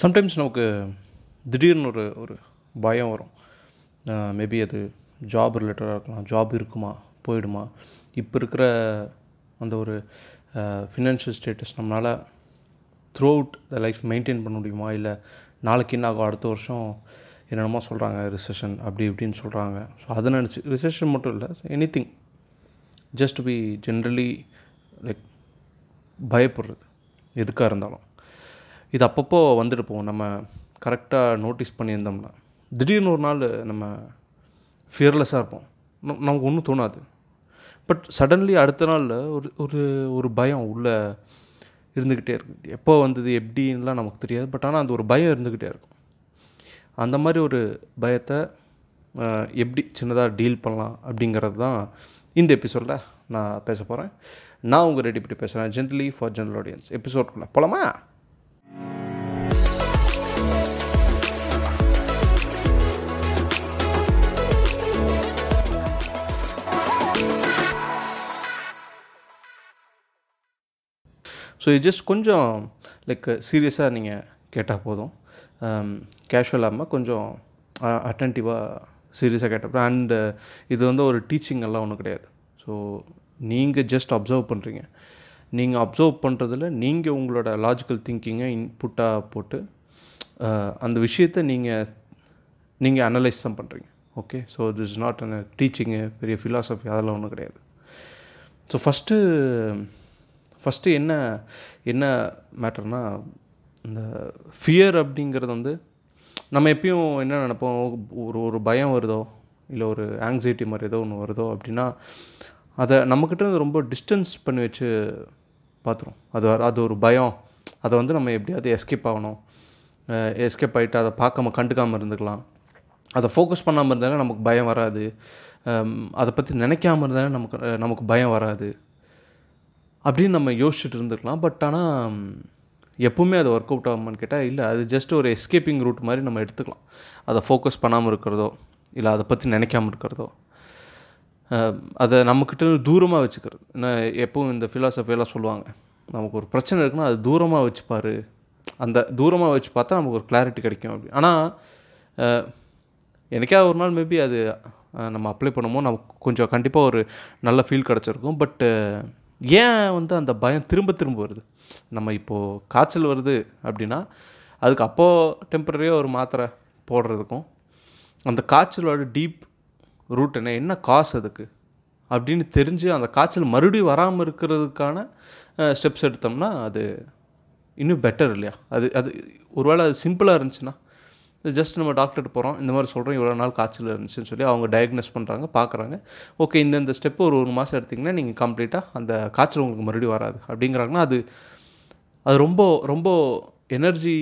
Sometimes நமக்கு திடீர்னு ஒரு ஒரு பயம் வரும். மேபி அது ஜாப் ரிலேட்டடாக இருக்கலாம். ஜாப் இருக்குமா? போயிடுமா? இப்போ இருக்கிற அந்த ஒரு ஃபினான்ஷியல் ஸ்டேட்டஸ் நம்மளால் throughout the life maintain பண்ண முடியுமா? இல்லை நாளைக்கு என்ன ஆகும்? அடுத்த வருஷம் என்னென்னமோ சொல்கிறாங்க ரிசெஷன் அப்படி இப்படின்னு சொல்கிறாங்க ஸோ அதை நினச்சி ரிசெஷன் மட்டும் இல்லை anything just be generally like பயப்படுறது. எதுக்காக இருந்தாலும். இது அப்பப்போ வந்துட்டு போவோம் நம்ம கரெக்டாக நோட்டீஸ் பண்ணியிருந்தோம்னா. திடீர்னு ஒரு நாள் நம்ம ஃபியர்லெஸ்ஸாக இருப்போம். நமக்கு ஒன்றும் தோணாது. பட் சடன்லி அடுத்த நாளில் ஒரு ஒரு ஒரு பயம் உள்ளே இருந்துக்கிட்டே இருக்குது எப்போ வந்தது எப்படின்லாம் நமக்கு தெரியாது. பட் ஆனால் அந்த ஒரு பயம் இருந்துக்கிட்டே இருக்கும். அந்த மாதிரி ஒரு பயத்தை எப்படி சின்னதாக டீல் பண்ணலாம் அப்படிங்கிறது தான் இந்த எபிசோடில் நான் பேச போகிறேன் நான் உங்கள் ரெடி பண்ணி பேசுகிறேன் ஜென்ரலி ஃபார் ஜென்ரல் ஆடியன்ஸ் எபிசோட்குள்ளே போலாமா? ஸோ இது ஜஸ்ட் கொஞ்சம் லைக் சீரியஸாக நீங்கள் கேட்டால் போதும். Um, கேஷுவல் கொஞ்சம் அட்டன்டிவாக சீரியஸாக கேட்டப்போ அண்டு இது வந்து ஒரு டீச்சிங் எல்லாம் ஒன்றும் கிடையாது. ஸோ நீங்கள் ஜஸ்ட் அப்சர்வ் பண்ணுறீங்க நீங்கள் அப்சர்வ் பண்ணுறதுல நீங்கள் உங்களோட லாஜிக்கல் திங்கிங்கை இன்புட்டாக போட்டு அந்த விஷயத்தை நீங்கள் நீங்கள் அனலைஸ் தான் பண்ணுறீங்க okay so this is not an teaching பெரிய ஃபிலாசபி அதெல்லாம் ஒன்றும் கிடையாது. ஸோ ஃபஸ்ட்டு ஃபஸ்ட்டு என்ன என்ன மேட்டர்னா இந்த ஃபியர் அப்படிங்கிறது வந்து நம்ம எப்பயும் என்ன நினைப்போம்? ஒரு ஒரு பயம் வருதோ? இல்லை ஒரு ஆங்ஸைட்டி மாதிரி ஏதோ ஒன்று வருதோ அப்படின்னா அதை நம்மக்கிட்ட ரொம்ப டிஸ்டன்ஸ் பண்ணி வச்சு பார்த்துரும் அது அது ஒரு பயம். அதை வந்து நம்ம எப்படியாவது எஸ்கேப் ஆகணும். எஸ்கேப் ஆகிட்டு அதை பார்க்காம கண்டுக்காமல் இருந்துக்கலாம். அதை ஃபோக்கஸ் பண்ணாமல் இருந்தாலே நமக்கு பயம் வராது. அதை பற்றி நினைக்காம இருந்தாலே நமக்கு நமக்கு பயம் வராது. அப்படின்னு நம்ம யோசிச்சுட்டு இருந்துக்கலாம் பட் ஆனால் எப்பவுமே அது ஒர்க் அவுட் ஆகுமான்னு கேட்டால் இல்லை அது ஜஸ்ட் ஒரு எஸ்கேப்பிங் ரூட் மாதிரி நம்ம எடுத்துக்கலாம். அதை ஃபோக்கஸ் பண்ணாமல் இருக்கிறதோ இல்லை அதை பற்றி நினைக்காமல் இருக்கிறதோ அதை நம்மக்கிட்ட தூரமாக வச்சுக்கிறது. ஏன்னா எப்பவும் இந்த ஃபிலாசபியெல்லாம் சொல்லுவாங்க நமக்கு ஒரு பிரச்சனை இருக்குன்னா அது தூரமாக வச்சுப்பார். அந்த தூரமாக வச்சு பார்த்தா நமக்கு ஒரு கிளாரிட்டி கிடைக்கும் அப்படி. ஆனால் எனக்கே ஒரு நாள் மேபி அது நம்ம அப்ளை பண்ணும்போது நமக்கு கொஞ்சம் கண்டிப்பாக ஒரு நல்ல ஃபீல் கிடச்சிருக்கும். பட்டு ஏன் வந்து அந்த பயம் திரும்ப திரும்ப வருது? நம்ம இப்போது காய்ச்சல் வருது அப்படின்னா அதுக்கு அப்போது டெம்பரரியாக ஒரு மாத்திரை போடுறதுக்கும் அந்த காய்ச்சலோட டீப் ரூட் என்ன என்ன காசு அதுக்கு? அப்படின்னு தெரிஞ்சு அந்த காய்ச்சல் மறுபடியும் வராமல் இருக்கிறதுக்கான ஸ்டெப்ஸ் எடுத்தோம்னா அது இன்னும் பெட்டர் இல்லையா? அது அது ஒருவேளை அது சிம்பிளாக இருந்துச்சுன்னா ஜஸ்ட் நம்ம டாக்டர்கிட்ட போகிறோம் இந்த மாதிரி சொல்கிறோம் இவ்வளோ நாள் காய்ச்சல் இருந்துச்சுன்னு சொல்லி அவங்க டயக்னோஸ் பண்ணுறாங்க பார்க்குறாங்க ஓகே இந்தந்த ஸ்டெப்பு ஒரு ஒரு மாதம் எடுத்திங்கன்னா நீங்கள் கம்ப்ளீட்டாக அந்த காய்ச்சல் உங்களுக்கு மறுபடியும் வராது. அப்படிங்கிறாங்கன்னா அது அது ரொம்ப ரொம்ப எனர்ஜி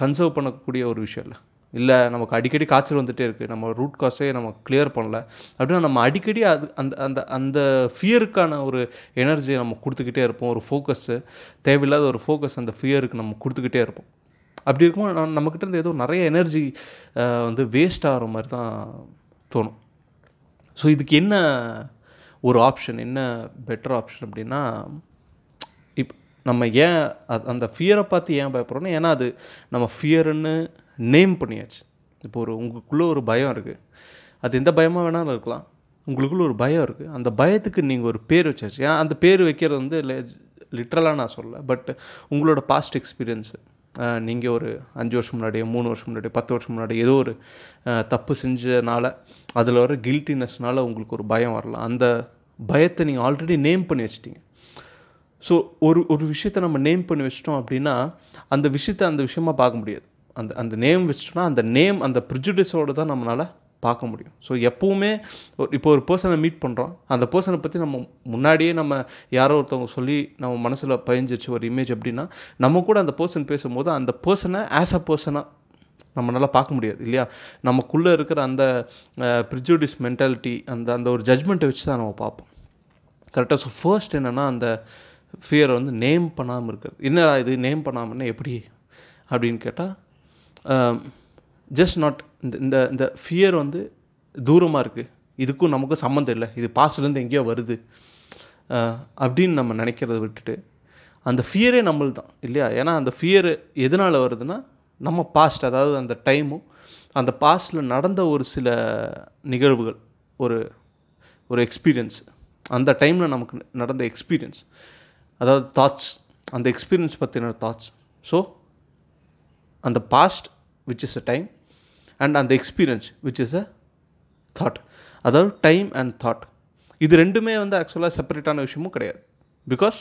கன்சர்வ் பண்ணக்கூடிய ஒரு விஷயம் இல்லை. இல்லை நமக்கு அடிக்கடி காய்ச்சல் வந்துகிட்டே இருக்குது நம்ம ரூட் காஸே நம்ம கிளியர் பண்ணல. அப்படின்னா நம்ம அடிக்கடி அது அந்த அந்த அந்த ஃபியருக்கான ஒரு எனர்ஜியை நம்ம கொடுத்துக்கிட்டே இருப்போம். ஒரு ஃபோக்கஸ்ஸு தேவையில்லாத ஒரு ஃபோக்கஸ் அந்த ஃபியருக்கு நம்ம கொடுத்துக்கிட்டே இருப்போம். அப்படி இருக்கும்போது நம்ம நம்மக்கிட்ட இருந்து ஏதோ நிறைய எனர்ஜி வந்து வேஸ்ட் ஆகிற மாதிரி தான் தோணும். ஸோ இதுக்கு என்ன ஒரு ஆப்ஷன் என்ன பெட்டர் ஆப்ஷன் அப்படின்னா இப் நம்ம ஏன் அந்த ஃபியரை பார்த்து ஏன் பயப்படுறோன்னா ஏன்னா அது நம்ம ஃபியருன்னு நேம் பண்ணியாச்சு. இப்போ ஒரு உங்களுக்குள்ளே ஒரு பயம் இருக்குது அது எந்த பயமாக வேணாலும் இருக்கலாம். உங்களுக்குள்ள ஒரு பயம் இருக்குது அந்த பயத்துக்கு நீங்கள் ஒரு பேர் வச்சாச்சு. ஏன் அந்த பேர் வைக்கிறது வந்து லிட்ரலாக நான் சொல்லலை. பட் உங்களோட பாஸ்ட் எக்ஸ்பீரியன்ஸு நீங்கள் ஒரு அஞ்சு வருஷம் முன்னாடியோ மூணு வருஷம் முன்னாடியோ பத்து வருஷம் முன்னாடி ஏதோ ஒரு தப்பு செஞ்சனால அதில் வர கில்ட்டினஸ்னால உங்களுக்கு ஒரு பயம் வரலாம். அந்த பயத்தை நீங்கள் ஆல்ரெடி நேம் பண்ணி வச்சிட்டீங்க. ஸோ ஒரு ஒரு விஷயத்தை நம்ம நேம் பண்ணி வச்சிட்டோம் அப்படின்னா அந்த விஷயத்தை அந்த விஷயமா பார்க்க முடியாது. அந்த அந்த நேம் வச்சிட்டோம்னா அந்த நேம் அந்த ப்ரிஜுடிஸோடு தான் நம்மளால் பார்க்க முடியும். ஸோ எப்போவுமே ஒரு- இப்போ ஒரு பர்சனை மீட் பண்ணுறோம் அந்த பர்சனை பற்றி நம்ம முன்னாடியே நம்ம யாரோ ஒருத்தவங்க சொல்லி நம்ம மனசில் பயஞ்சிச்சு ஒரு இமேஜ் அப்படின்னா நம்ம கூட அந்த பர்சன் பேசும்போது அந்த பர்சனை ஆஸ் அ பர்சனாக நம்மளால் பார்க்க முடியாது இல்லையா? நமக்குள்ளே இருக்கிற அந்த ப்ரிஜுடிஸ் மென்டாலிட்டி அந்த அந்த ஒரு ஜட்மெண்ட்டை வச்சு தான் நம்ம பார்ப்போம். கரெக்டாக ஸோ ஃபர்ஸ்ட் என்னென்னா அந்த ஃபியரை வந்து நேம் பண்ணாமல் இருக்கிறது. என்னடா இது? நேம் பண்ணாமல்னா எப்படி? அப்படின்னு கேட்டால் ஜஸ்ட் நாட் இந்த இந்த இந்த ஃபியர் வந்து தூரமாக இருக்குது இதுக்கும் நமக்கும் சம்மந்தம் இல்லை. இது பாஸ்ட்லேருந்து எங்கேயோ வருது. அப்படின்னு நம்ம நினைக்கிறத விட்டுட்டு அந்த ஃபியரே நம்மள் தான் இல்லையா? ஏன்னா அந்த ஃபியர் எதனால் வருதுன்னா நம்ம பாஸ்ட் அதாவது அந்த டைமும் அந்த பாஸ்ட்டில் நடந்த ஒரு சில நிகழ்வுகள் ஒரு ஒரு எக்ஸ்பீரியன்ஸ் அந்த டைமில் நமக்கு நடந்த எக்ஸ்பீரியன்ஸ் அதாவது தாட்ஸ் அந்த எக்ஸ்பீரியன்ஸ் பற்றின தாட்ஸ் ஸோ அந்த past which is a time and அந்த experience which is a thought அதாவது டைம் அண்ட் தாட் இது ரெண்டுமே வந்து ஆக்சுவலாக செப்பரேட்டான விஷயமும் கிடையாது. பிகாஸ்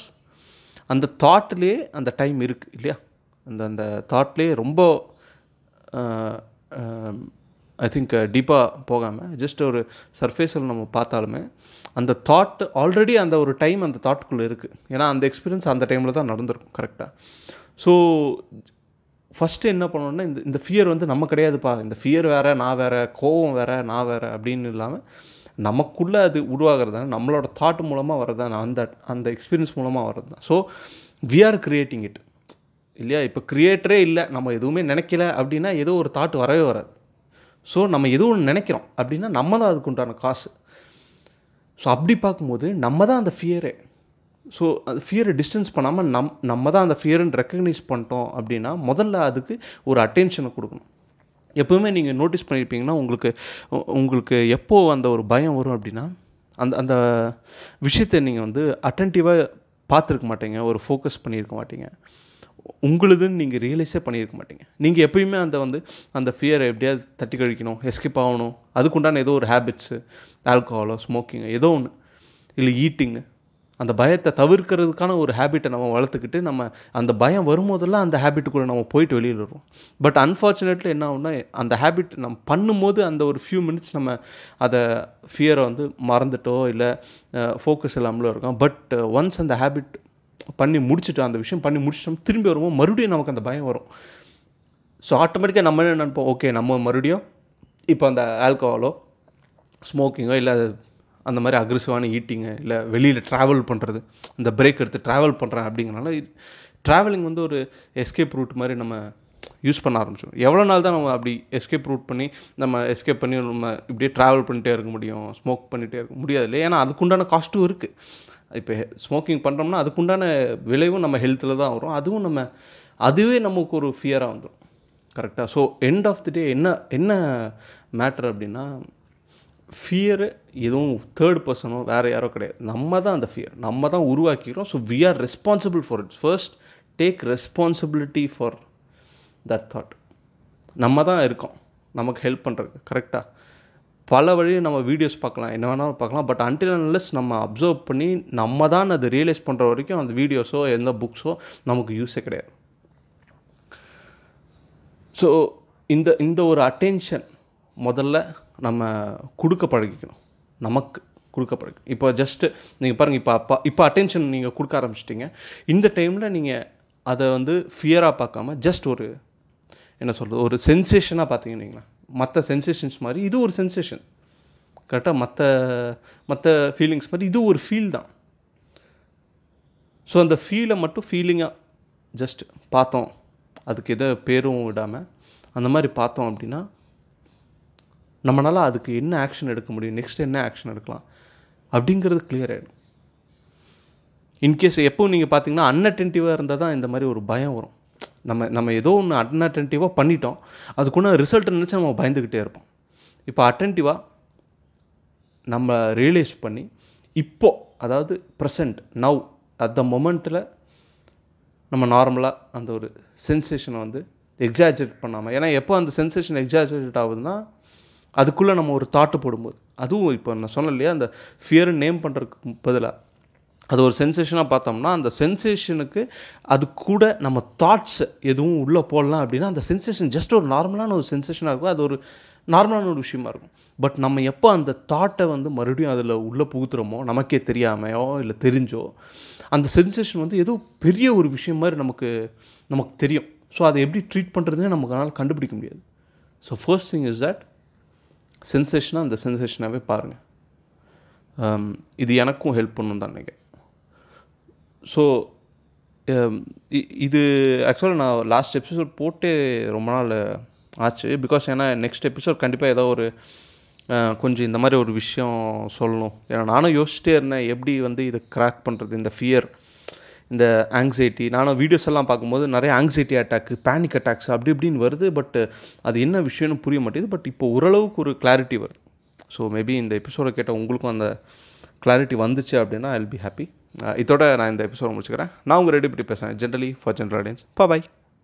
அந்த தாட்லேயே அந்த டைம் இருக்குது இல்லையா? அந்த அந்த தாட்லேயே ரொம்ப ஐ திங்க் டீப்பாக போகாமல் ஜஸ்ட் ஒரு சர்ஃபேஸில் நம்ம பார்த்தாலுமே அந்த தாட் ஆல்ரெடி அந்த ஒரு டைம் அந்த தாட்டுக்குள்ளே இருக்குது ஏன்னா அந்த எக்ஸ்பீரியன்ஸ் அந்த டைமில் தான் நடந்திருக்கும் கரெக்டாக ஸோ ஃபஸ்ட்டு என்ன பண்ணணும்னா இந்த இந்த ஃபியர் வந்து நம்ம கிடையாதுப்பா. இந்த ஃபியர் வேறு நான் வேறு கோவம் வேறு நான் வேறு அப்படின்னு இல்லாமல் நமக்குள்ளே அது உருவாகிறது நம்மளோட தாட் மூலமாக வர்றது தான் அந்த அந்த எக்ஸ்பீரியன்ஸ் மூலமாக வர்றது தான் so we are creating it இல்லையா? இப்போ க்ரியேட்டரே இல்லை. நம்ம எதுவுமே நினைக்கல அப்படின்னா ஏதோ ஒரு தாட் வரவே வராது. ஸோ நம்ம எதுவும் ஒன்று நினைக்கிறோம் அப்படின்னா நம்ம தான் அதுக்கு உண்டான காசு. ஸோ அப்படி பார்க்கும்போது நம்ம தான் அந்த ஃபியரே ஸோ அந்த ஃபியரை டிஸ்டன்ஸ் பண்ணாமல் நம் நம்ம தான் அந்த ஃபியருன்னு ரெக்கக்னைஸ் பண்ணிட்டோம் அப்படின்னா முதல்ல அதுக்கு ஒரு அட்டென்ஷனை கொடுக்கணும். எப்போவுமே நீங்கள் நோட்டீஸ் பண்ணியிருப்பீங்கன்னா உங்களுக்கு உங்களுக்கு எப்போ அந்த ஒரு பயம் வரும் அப்படின்னா அந்த அந்த விஷயத்தை நீங்கள் வந்து அட்டன்டிவாக பார்த்துருக்க மாட்டீங்க ஒரு ஃபோக்கஸ் பண்ணியிருக்க மாட்டீங்க. உங்களுதுன்னு நீங்கள் ரியலைஸே பண்ணியிருக்க மாட்டீங்க. நீங்கள் எப்பயுமே அந்த வந்து அந்த ஃபியரை எப்படியாவது தட்டி கழிக்கணும் எஸ்கேப் ஆகணும். அதுக்குண்டான ஏதோ ஒரு ஹேபிட்ஸு ஆல்கஹாலோ ஸ்மோக்கிங்கு ஏதோ ஒன்று இல்லை ஈட்டிங்கு அந்த பயத்தை தவிர்க்கிறதுக்கான ஒரு ஹேபிட்டை நம்ம வளர்த்துக்கிட்டு நம்ம அந்த பயம் வரும்போதெல்லாம் அந்த ஹேபிட்டுக்குள்ளே நம்ம போயிட்டு வெளியில் வருவோம். பட் அன்ஃபார்ச்சுனேட்லி என்ன ஆகுனா அந்த ஹேபிட் நம்ம பண்ணும்போது அந்த ஒரு ஃபியூ மினிட்ஸ் நம்ம அதை ஃபியரை வந்து மறந்துட்டோ இல்லை ஃபோக்கஸ் இல்லாமலோ இருக்கோம். பட் ஒன்ஸ் அந்த ஹேபிட் பண்ணி முடிச்சுட்டு அந்த விஷயம் பண்ணி முடிச்சிட்டோம் திரும்பி வரும்போது மறுபடியும் நமக்கு அந்த பயம் வரும். ஸோ ஆட்டோமேட்டிக்காக நம்ம என்ன நினைப்போம்? ஓகே நம்ம மறுபடியும் இப்போ அந்த ஆல்கஹாலோ ஸ்மோக்கிங்கோ இல்லை அந்த மாதிரி அக்ரெசிவான ஈட்டிங்கு இல்லை வெளியில் ட்ராவல் பண்ணுறது இந்த பிரேக் எடுத்து ட்ராவல் பண்ணுறேன் அப்படிங்கிறனால ட்ராவலிங் வந்து ஒரு எஸ்கேப் ரூட் மாதிரி நம்ம யூஸ் பண்ண ஆரம்பிச்சோம். எவ்வளோ நாள் தான் நம்ம அப்படி எஸ்கேப் ரூட் பண்ணி நம்ம எஸ்கேப் பண்ணி நம்ம இப்படியே ட்ராவல் பண்ணிகிட்டே இருக்க முடியும் ஸ்மோக் பண்ணிகிட்டே இருக்க முடியாது இல்லை ஏன்னா அதுக்குண்டான காஸ்ட்டும் இருக்குது இப்போ ஸ்மோக்கிங் பண்ணுறோம்னா அதுக்குண்டான விளைவும் நம்ம ஹெல்த்தில் தான் வரும். அதுவும் நம்ம அதுவே நமக்கு ஒரு ஃபியராக வந்துடும் கரெக்டாக so end of the day என்ன என்ன மேட்ரு அப்படின்னா ஃபியரு எதுவும் தேர்ட் பர்சனோ வேறு யாரோ கிடையாது. நம்ம தான் அந்த ஃபியர் நம்ம தான் உருவாக்கிக்கிறோம். So we are responsible for it first take responsibility for that thought நம்ம தான் இருக்கோம். நமக்கு ஹெல்ப் பண்ணுறதுக்கு கரெக்டாக பல வழியில் நம்ம வீடியோஸ் பார்க்கலாம். என்ன வேணாலும் பார்க்கலாம். பட் அன்டில் அன்லெஸ் நம்ம அப்சர்வ் பண்ணி நம்ம தான் அதை ரியலைஸ் பண்ணுற வரைக்கும் அந்த வீடியோஸோ எந்த புக்ஸோ நமக்கு யூஸே கிடையாது. ஸோ இந்த இந்த ஒரு அட்டென்ஷன் முதல்ல நம்ம கொடுக்க பழகிக்கணும். நமக்கு கொடுக்க பழகிக்கணும். இப்போ ஜஸ்ட்டு நீங்கள் பாருங்கள் இப்போ அப்பா இப்போ அட்டென்ஷன் நீங்கள் கொடுக்க ஆரம்பிச்சிட்டிங்க. இந்த டைமில் நீங்கள் அதை வந்து ஃபியராக பார்க்காம ஜஸ்ட் ஒரு என்ன சொல்கிறது ஒரு சென்சேஷனாக பார்த்தீங்கன்னா மற்ற சென்சேஷன்ஸ் மாதிரி இது ஒரு சென்சேஷன் கரெக்டாக மற்ற மற்ற ஃபீலிங்ஸ் மாதிரி இது ஒரு ஃபீல் தான். ஸோ அந்த ஃபீலை மட்டும் ஃபீலிங்காக ஜஸ்ட் பார்த்தோம். அதுக்கு எதை பேரும் விடாமல் அந்த மாதிரி பார்த்தோம் அப்படின்னா நம்மளால் அதுக்கு என்ன ஆக்ஷன் எடுக்க முடியும்? நெக்ஸ்ட் என்ன ஆக்ஷன் எடுக்கலாம்? அப்படிங்கிறது கிளியர் ஆகிடும் இன்கேஸ் எப்போ நீங்கள் பார்த்தீங்கன்னா அன்அட்டென்டிவாக இருந்தால் தான் இந்த மாதிரி ஒரு பயம் வரும். நம்ம நம்ம ஏதோ ஒன்று அன்அட்டென்டிவாக பண்ணிட்டோம். அதுக்குள்ள ரிசல்ட் நினச்சி நம்ம பயந்துக்கிட்டே இருப்போம். இப்போ அட்டென்டிவாக நம்ம ரியலைஸ் பண்ணி இப்போது அதாவது ப்ரெசண்ட் நவ் அட் த மொமெண்ட்டில் நம்ம நார்மலாக அந்த ஒரு சென்சேஷனை வந்து எக்ஸாஜரேட் பண்ணாமல் ஏன்னா எப்போ அந்த சென்சேஷன் எக்ஸாஜரேட் ஆகுதுன்னா அதுக்குள்ளே நம்ம ஒரு தாட்டு போடும்போது. அதுவும் இப்போ நான் சொன்னேன் இல்லையா அந்த ஃபியர் நேம் பண்ணுறதுக்கு பதிலாக அது ஒரு சென்சேஷனாக பார்த்தோம்னா அந்த சென்சேஷனுக்கு அது கூட நம்ம தாட்ஸ் எதுவும் உள்ளே போடலாம் அப்படின்னா அந்த சென்சேஷன் ஜஸ்ட் ஒரு நார்மலான ஒரு சென்சேஷனாக இருக்கும். அது ஒரு நார்மலான ஒரு விஷயமா இருக்கும். பட் நம்ம எப்போ அந்த தாட்டை வந்து மறுபடியும் அதில் உள்ளே புகுத்துறோமோ நமக்கே தெரியாமையோ இல்லை தெரிஞ்சோ அந்த சென்சேஷன் வந்து ஏதோ பெரிய ஒரு விஷயம் மாதிரி நமக்கு நமக்கு தெரியும். ஸோ அதை எப்படி ட்ரீட் பண்ணுறதுன்னு நமக்கு அதனால் கண்டுபிடிக்க முடியாது. So first thing is that சென்சேஷனாக அந்த சென்சேஷனாகவே பாருங்கள் um, இது எனக்கும் ஹெல்ப் பண்ணும் தான் நினைக்கிறேன். ஸோ um, இது ஆக்சுவலாக நான் லாஸ்ட் எபிசோட் போட்டு ரொம்ப நாள் ஆச்சு. பிகாஸ் ஏன்னா நெக்ஸ்ட் எபிசோட் கண்டிப்பாக ஏதோ ஒரு கொஞ்சம் இந்த மாதிரி ஒரு விஷயம் சொல்லணும். ஏன்னா நானும் யோசிச்சிட்டே இருந்தேன் எப்படி வந்து இதை க்ராக் பண்ணுறது இந்த ஃபியர் இந்த ஆங்ஸைட்டி நானும் வீடியோஸ் எல்லாம் பார்க்கும்போது நிறைய ஆங்ஸைட்டி அட்டாக்கு பேனிக் அட்டாக்ஸ் அப்படி இப்படின்னு வருது பட் அது என்ன விஷயம்னு புரிய மாட்டேங்குது பட் இப்போ ஓரளவுக்கு ஒரு கிளாரிட்டி வருது. ஸோ மேபி இந்த எபிசோடை கேட்ட உங்களுக்கும் அந்த கிளாரிட்டி வந்துச்சு அப்படின்னா ஐ பி ஹாப்பி இதோட நான் இந்த எபிசோட முடிச்சுக்கிறேன். நான் உங்கள் ரெடி பற்றி பேசுகிறேன் ஜென்ரலி ஃபார் ஜென்ரல் ஆடியன்ஸ் பா பாய்